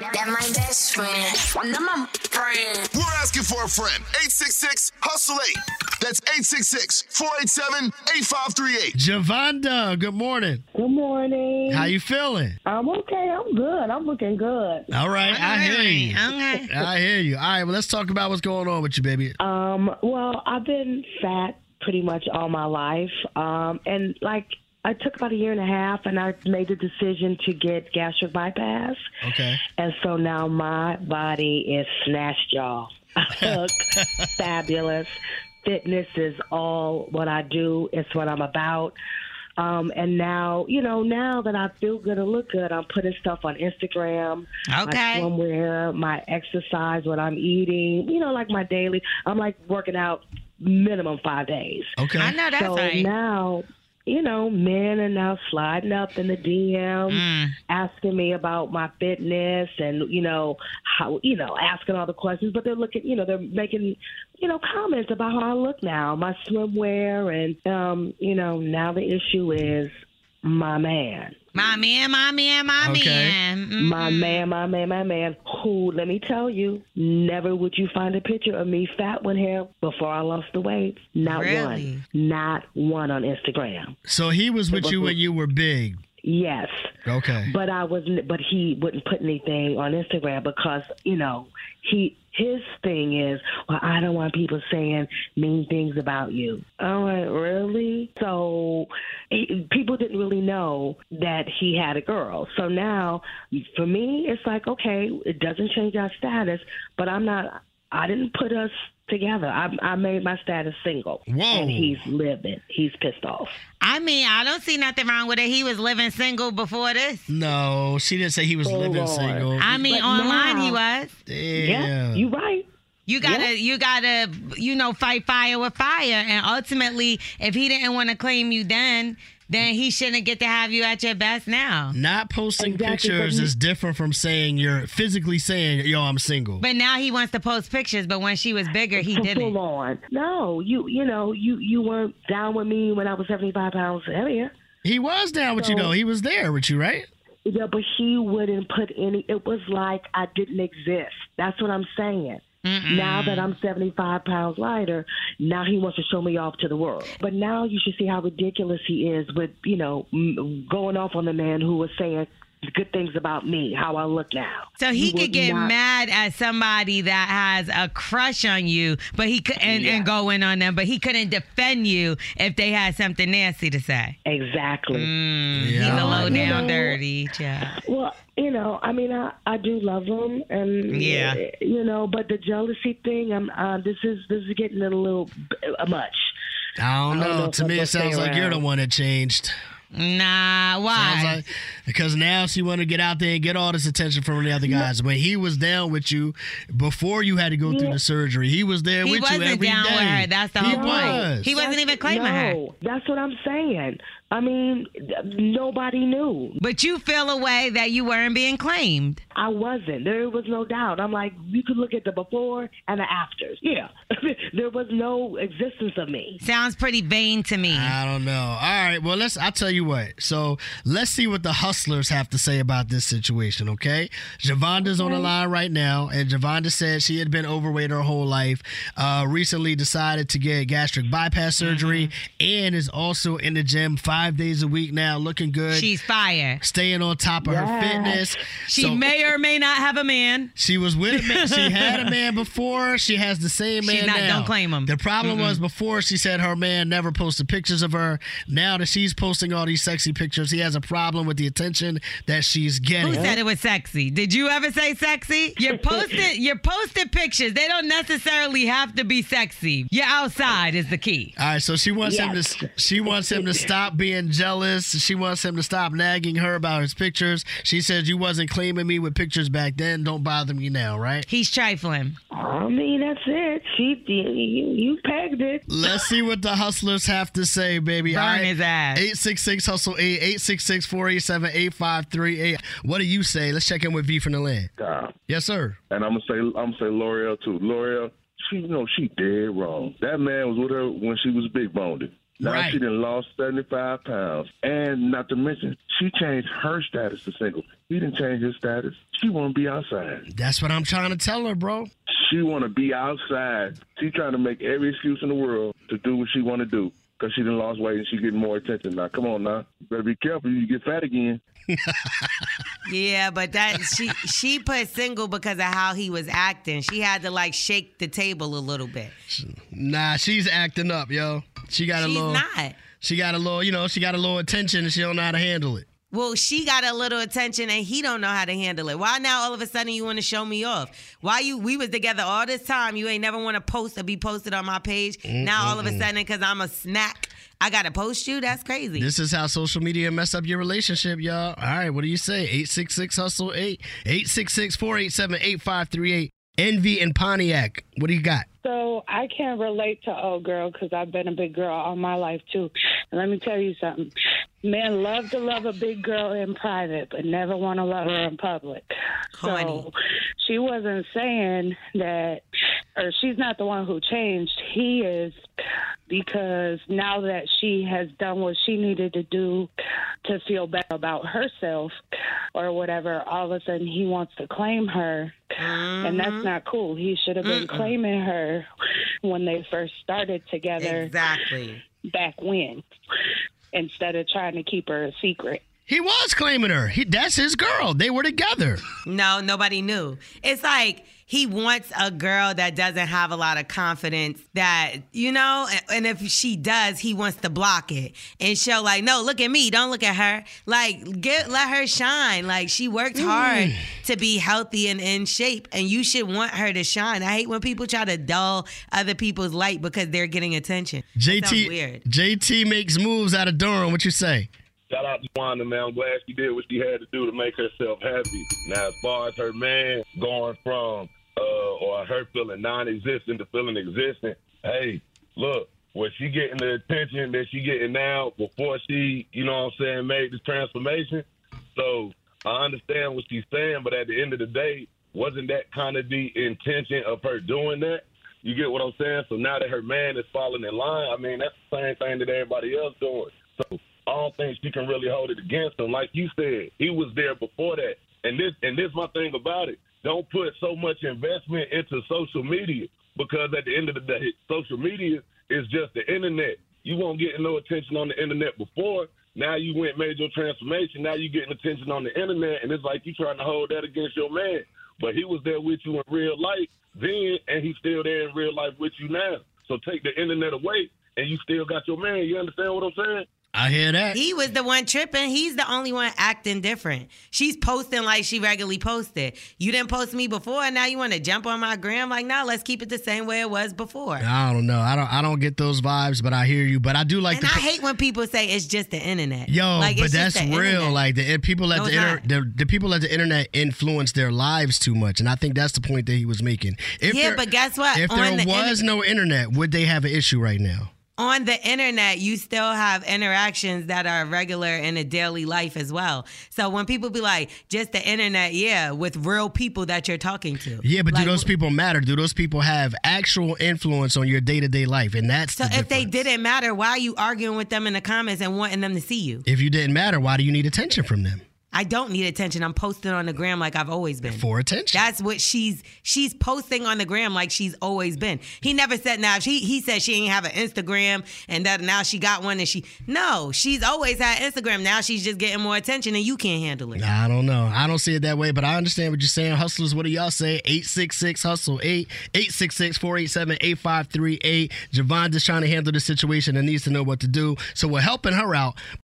That my best friend. That my friend. We're asking for a friend. 866 Hustle 8. That's 866 487 8538. Javonda, good morning. Good morning. How you feeling? I'm okay. I'm good. I'm looking good. All right, I hear you. Okay. I hear you. All right, well, let's talk about what's going on with you, baby. Um, well, I've been fat pretty much all my life. Um, and like I took about a year and a half and I made the decision to get gastric bypass. Okay. And so now my body is snatched, y'all. I look fabulous. Fitness is all what I do. It's what I'm about. Um, and now, you know, now that I feel good and look good, I'm putting stuff on Instagram, my Okay. swimwear, my exercise, what I'm eating, you know, like my daily. I'm like working out minimum five days. Okay. I know that's so right. now, you know, men are now sliding up in the DM, Mm. asking me about my fitness and, you know, how, you know, asking all the questions, but they're looking, you know, they're making, you know, comments about how I look now, my swimwear. And, um, you know, now the issue is my man. My man, my man, my Okay. man. Mm. My man, my man, my man, who, let me tell you, never would you find a picture of me fat with him before I lost the weight. Not Really? one. Not one on Instagram. So he was with you when you were big. Yes. Okay. But I wasn't but he wouldn't put anything on Instagram because, you know, he his thing is, well, I don't want people saying mean things about you. I'm like, really? So he, people didn't really know that he had a girl. So now, for me, it's like, okay, it doesn't change our status, but I'm not. I didn't put us together. I, I made my status single. Whoa. And he's living. He's pissed off. I mean, I don't see nothing wrong with it. He was living single before this. No, she didn't say he was Hold living on. single. I mean, But online he was. Damn. Yeah, you right. You gotta, Yeah. you gotta, you know, fight fire with fire. And ultimately, if he didn't want to claim you then, then he shouldn't get to have you at your best now. Not posting Exactly, pictures he- is different from saying you're physically saying, yo, I'm single. But now he wants to post pictures. But when she was bigger, he Full didn't. on. No, you you know you you weren't down with me when I was seventy five pounds heavier. he was down with you, though. He was there with you, right? Yeah, but he wouldn't put any. It was like I didn't exist. That's what I'm saying. Now that I'm 75 pounds lighter, now he wants to show me off to the world. But now you should see how ridiculous he is with, you know, m- going off on the man who was saying good things about me, how I look now. So he You could get not- mad at somebody that has a crush on you, but he could and, and go in on them, but he couldn't defend you if they had something nasty to say. Exactly. Mm, He's Yeah. a low You down know- dirty child. Well, you know, I mean, I, I do love him, and Yeah. you know, but the jealousy thing, I'm uh, this is this is getting a little uh, much. I don't I don't know. know to me, it sounds stay like you're the one that changed. Nah, Sounds why? like because now she want to get out there and get all this attention from the other guys. When he was down with you before you had to go through the surgery, he was there he with you wasn't every down day. with her. That's the he whole point. Was. He wasn't even claiming her. no, that's what I'm saying. I mean, nobody knew. But you feel a way that you weren't being claimed. I wasn't. There was no doubt. I'm like, you could look at the before and the afters. Yeah, there was no existence of me. Sounds pretty vain to me. I don't know. All right. Well, let's. I'll tell you what. So let's see what the hustlers have to say about this situation. Okay. Javonda's on the line right now, and Javonda said she had been overweight her whole life. Uh, recently decided to get gastric bypass surgery, and is also in the gym five days a week now, looking good. She's fire. staying on top of her fitness. She So- may or may not have a man. She was with a man. She had a man before. She has the same man She's not- now. don't claim him. The problem was before she said her man never posted pictures of her. Now that she's posting all these sexy pictures, he has a problem with the attention that she's getting. Who said it was sexy? Did you ever say sexy? You're posted. You're posted pictures. They don't necessarily have to be sexy. You're outside is the key. All right, so she wants him to she wants him to stop being jealous. She wants him to stop nagging her about his pictures. She says you wasn't claiming me with pictures back then. Don't bother me now, right? He's trifling. I mean, that's it. She, you, you pegged it. Let's see what the hustlers have to say, baby. Burn All right. his ass. 866 Hustle 8 866 487 8538. What do you say? Let's check in with V from the land. Dom. Yes, sir. And I'm gonna say I'm gonna say Lore'l too. Lore'l, she you know she dead wrong. That man was with her when she was big boned. Now Right. she done lost 75 pounds. And not to mention, she changed her status to single. He didn't change his status. She want to be outside. That's what I'm trying to tell her, bro. She want to be outside. She trying to make every excuse in the world to do what she want to do. Because she done lost weight and she getting more attention now. Come on now. You better be careful. You get fat again. Yeah, but that she she put single because of how he was acting. She had to like shake the table a little bit. Nah, she's acting up, yo. She got a She's little. not. She got a little, you know, she got a little attention and she don't know how to handle it. Well, she got a little attention and he don't know how to handle it. Why now all of a sudden you want to show me off? Why you we was together all this time, you ain't never want to post or be posted on my page. Now all of a sudden cuz I'm a snack, I got to post you? That's crazy. This is how social media mess up your relationship, y'all. All right, what do you say? 866 Hustle 8 866 487 8538. Envy and Pontiac. What do you got? So I can't relate to old girl because I've been a big girl all my life too. And let me tell you something: men love to love a big girl in private, but never want to love her in public. Corny. So she wasn't saying that, or she's not the one who changed. He is because now that she has done what she needed to do to feel better about herself or whatever, all of a sudden he wants to claim her. And that's mm-hmm. not cool. He should have been claiming her when they first started together Exactly. back when instead of trying to keep her a secret. He was claiming her. He, that's his girl. They were together. No, nobody knew. It's like he wants a girl that doesn't have a lot of confidence that, you know, and if she does, he wants to block it and show like, no, look at me, don't look at her. Like, get let her shine. Like she worked mm. hard to be healthy and in shape and you should want her to shine. I hate when people try to dull other people's light because they're getting attention. JT weird. JT makes moves out of Durham. What you say? Shout out to Wanda, man. I'm glad she did what she had to do to make herself happy. Now, as far as her man going from uh, or her feeling non-existent to feeling existent, hey, look, was she getting the attention that she getting now before she, you know what I'm saying, made this transformation? So I understand what she's saying, but at the end of the day, wasn't that kind of the intention of her doing that? You get what I'm saying? So now that her man is falling in line, I mean, that's the same thing that everybody else doing. So I don't think she can really hold it against him. Like you said, he was there before that. And this and this my thing about it. Don't put so much investment into social media because at the end of the day, social media is just the internet. You won't get no attention on the internet before. Now you went made your transformation. Now you getting attention on the internet, and it's like you trying to hold that against your man. But he was there with you in real life then, and he's still there in real life with you now. So take the internet away, and you still got your man. You understand what I'm saying? I hear that. He was the one tripping. He's the only one acting different. She's posting like she regularly posted. You didn't post me before, and now you want to jump on my gram? Like, no, let's keep it the same way it was before. I don't know. I don't. I don't get those vibes, but I hear you. But I do like and the. I hate when people say it's just the internet. Yo, like, but that's real. internet. Like the people let No, the, inter- the the people let the internet influence their lives too much, and I think that's the point that he was making. If Yeah, there- but guess what? If On there the was no internet, would they have an issue right now? On the internet, you still have interactions that are regular in a daily life as well. So when people be like, just the internet, yeah, with real people that you're talking to. Yeah, but Like, do those people matter? Do those people have actual influence on your day to day life? And that's So the if they didn't matter, why are you arguing with them in the comments and wanting them to see you? If you didn't matter, why do you need attention from them? I don't need attention. I'm posting on the gram like I've always been. For attention. That's what she's she's posting on the gram like she's always been. He never said now she he said she ain't have an Instagram and that now she got one and she no, she's always had Instagram. Now she's just getting more attention and you can't handle it. I don't know. I don't see it that way, but I understand what you're saying. Hustlers, what do y'all say? 866 Hustle 8 866 487 8538. Javonda's trying to handle the situation and needs to know what to do. So we're helping her out.